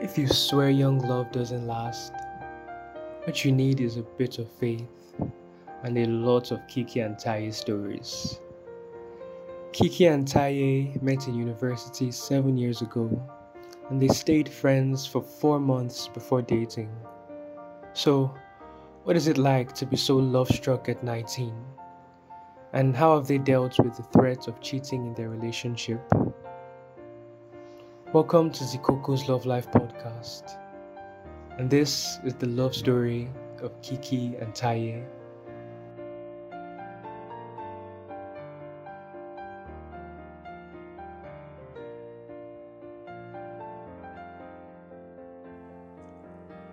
If you swear young love doesn't last, what you need is a bit of faith and a lot of Kiki and Taye stories. Kiki and Taye met in university seven years ago and they stayed friends for four months before dating. So, what is it like to be so love struck at 19? And how have they dealt with the threat of cheating in their relationship? Welcome to Zikoko's Love Life podcast. And this is the love story of Kiki and Taye.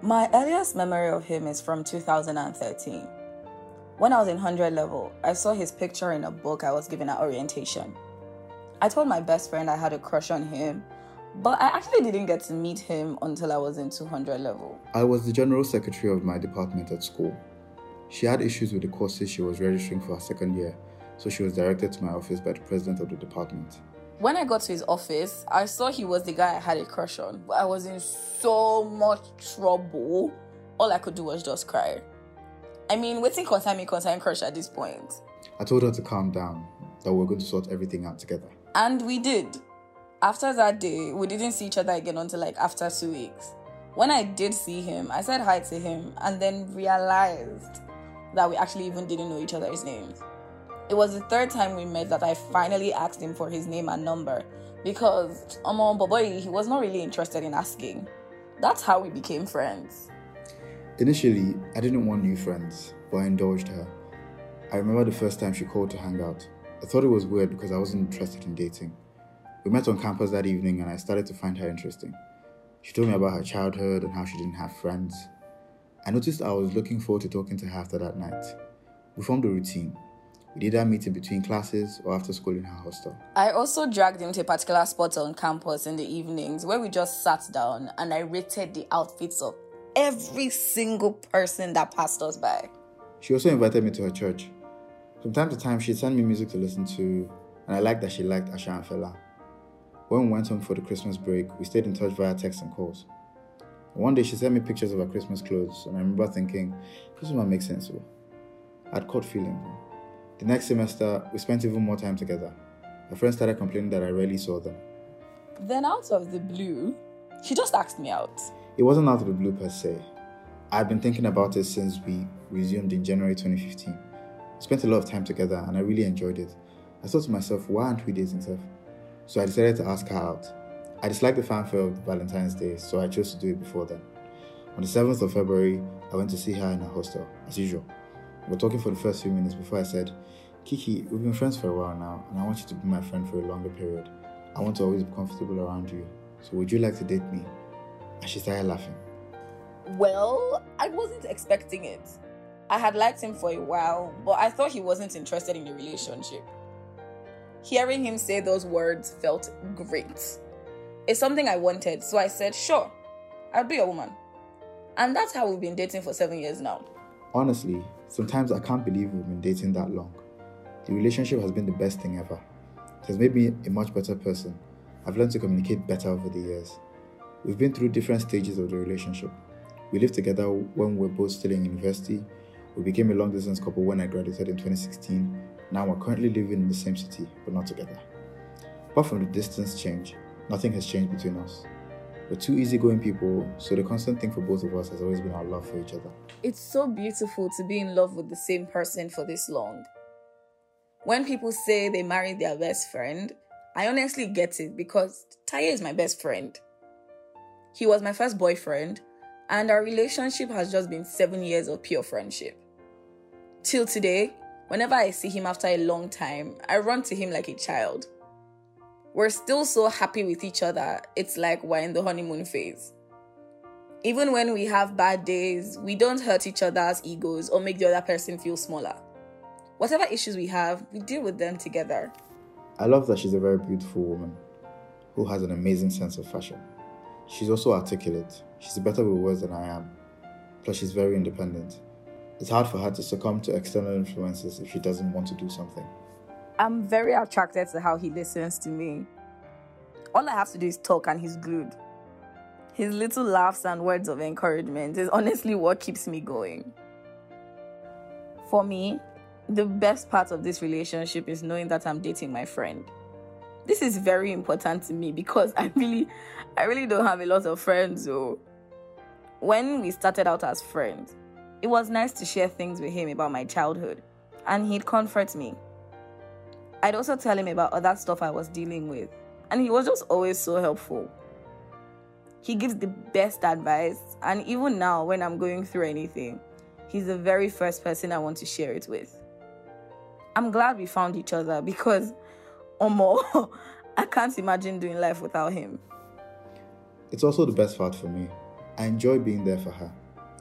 My earliest memory of him is from 2013. When I was in 100 level, I saw his picture in a book I was given at orientation. I told my best friend I had a crush on him but I actually didn't get to meet him until I was in 200 level. I was the general secretary of my department at school. She had issues with the courses she was registering for her second year, so she was directed to my office by the president of the department. When I got to his office, I saw he was the guy I had a crush on, I was in so much trouble. All I could do was just cry. I mean, waiting concern me concern crush at this point. I told her to calm down, that we we're going to sort everything out together. And we did after that day, we didn't see each other again until like after two weeks. When I did see him, I said hi to him and then realized that we actually even didn't know each other's names. It was the third time we met that I finally asked him for his name and number because um, um, Omo Boboy, he was not really interested in asking. That's how we became friends. Initially, I didn't want new friends, but I indulged her. I remember the first time she called to hang out. I thought it was weird because I wasn't interested in dating. We met on campus that evening and I started to find her interesting. She told me about her childhood and how she didn't have friends. I noticed I was looking forward to talking to her after that night. We formed a routine. We did our meeting between classes or after school in her hostel. I also dragged him to a particular spot on campus in the evenings where we just sat down and I rated the outfits of every single person that passed us by. She also invited me to her church. From time to time, she'd send me music to listen to, and I liked that she liked Asa and Fela. When we went home for the Christmas break, we stayed in touch via text and calls. one day she sent me pictures of her Christmas clothes, and I remember thinking, this might make sense. So I'd caught feelings. The next semester, we spent even more time together. My friends started complaining that I rarely saw them. Then, out of the blue, she just asked me out. It wasn't out of the blue per se. I've been thinking about it since we resumed in January 2015. We spent a lot of time together and I really enjoyed it. I thought to myself, why aren't we dating, Seth? So I decided to ask her out. I disliked the fanfare of Valentine's Day, so I chose to do it before then. On the 7th of February, I went to see her in her hostel, as usual. We were talking for the first few minutes before I said, Kiki, we've been friends for a while now, and I want you to be my friend for a longer period. I want to always be comfortable around you. So would you like to date me? And she started laughing. Well, I wasn't expecting it. I had liked him for a while, but I thought he wasn't interested in the relationship. Hearing him say those words felt great. It's something I wanted, so I said, sure, I'll be a woman. And that's how we've been dating for seven years now. Honestly, sometimes I can't believe we've been dating that long. The relationship has been the best thing ever. It has made me a much better person. I've learned to communicate better over the years. We've been through different stages of the relationship. We lived together when we were both still in university. We became a long distance couple when I graduated in 2016, now we're currently living in the same city, but not together. Apart from the distance change, nothing has changed between us. We're two easygoing people, so the constant thing for both of us has always been our love for each other. It's so beautiful to be in love with the same person for this long. When people say they married their best friend, I honestly get it because Taye is my best friend. He was my first boyfriend, and our relationship has just been seven years of pure friendship. Till today, Whenever I see him after a long time, I run to him like a child. We're still so happy with each other, it's like we're in the honeymoon phase. Even when we have bad days, we don't hurt each other's egos or make the other person feel smaller. Whatever issues we have, we deal with them together. I love that she's a very beautiful woman who has an amazing sense of fashion. She's also articulate. She's better with words than I am. Plus, she's very independent. It's hard for her to succumb to external influences if she doesn't want to do something. I'm very attracted to how he listens to me. All I have to do is talk and he's glued. His little laughs and words of encouragement is honestly what keeps me going. For me, the best part of this relationship is knowing that I'm dating my friend. This is very important to me because I really I really don't have a lot of friends so when we started out as friends, it was nice to share things with him about my childhood and he'd comfort me. I'd also tell him about other stuff I was dealing with, and he was just always so helpful. He gives the best advice, and even now, when I'm going through anything, he's the very first person I want to share it with. I'm glad we found each other because, Omo, I can't imagine doing life without him. It's also the best part for me. I enjoy being there for her.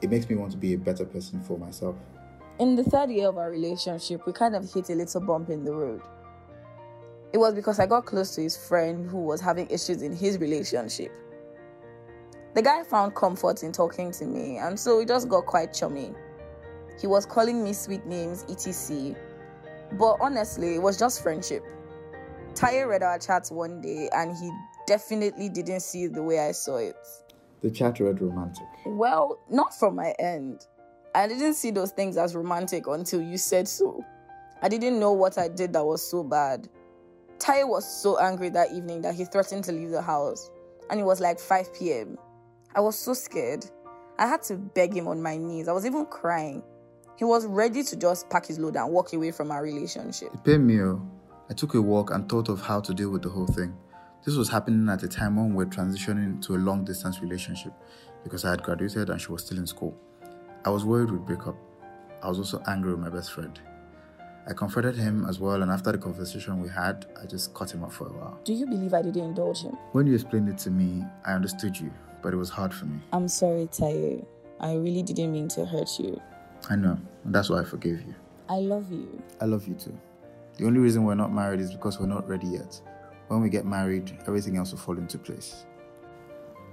It makes me want to be a better person for myself. In the third year of our relationship, we kind of hit a little bump in the road. It was because I got close to his friend who was having issues in his relationship. The guy found comfort in talking to me, and so we just got quite chummy. He was calling me sweet names, etc. But honestly, it was just friendship. Taye read our chats one day, and he definitely didn't see it the way I saw it. The chat read romantic. Well, not from my end. I didn't see those things as romantic until you said so. I didn't know what I did that was so bad. Taye was so angry that evening that he threatened to leave the house, and it was like 5 p.m. I was so scared. I had to beg him on my knees. I was even crying. He was ready to just pack his load and walk away from our relationship. It paid me. oh. I took a walk and thought of how to deal with the whole thing. This was happening at a time when we were transitioning to a long distance relationship because I had graduated and she was still in school. I was worried we'd break up. I was also angry with my best friend. I confronted him as well, and after the conversation we had, I just cut him off for a while. Do you believe I didn't indulge him? When you explained it to me, I understood you, but it was hard for me. I'm sorry, Taye. I really didn't mean to hurt you. I know, and that's why I forgave you. I love you. I love you too. The only reason we're not married is because we're not ready yet. When we get married, everything else will fall into place.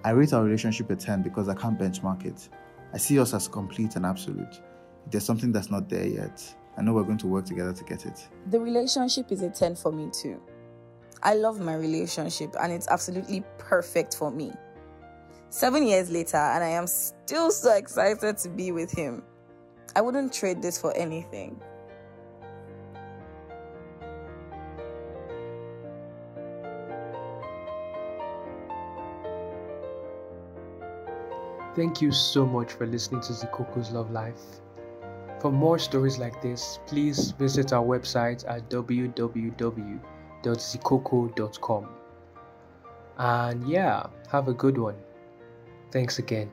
I rate our relationship a 10 because I can't benchmark it. I see us as complete and absolute. If there's something that's not there yet, I know we're going to work together to get it. The relationship is a 10 for me too. I love my relationship and it's absolutely perfect for me. Seven years later, and I am still so excited to be with him. I wouldn't trade this for anything. Thank you so much for listening to Zikoko's Love Life. For more stories like this, please visit our website at www.zikoko.com. And yeah, have a good one. Thanks again.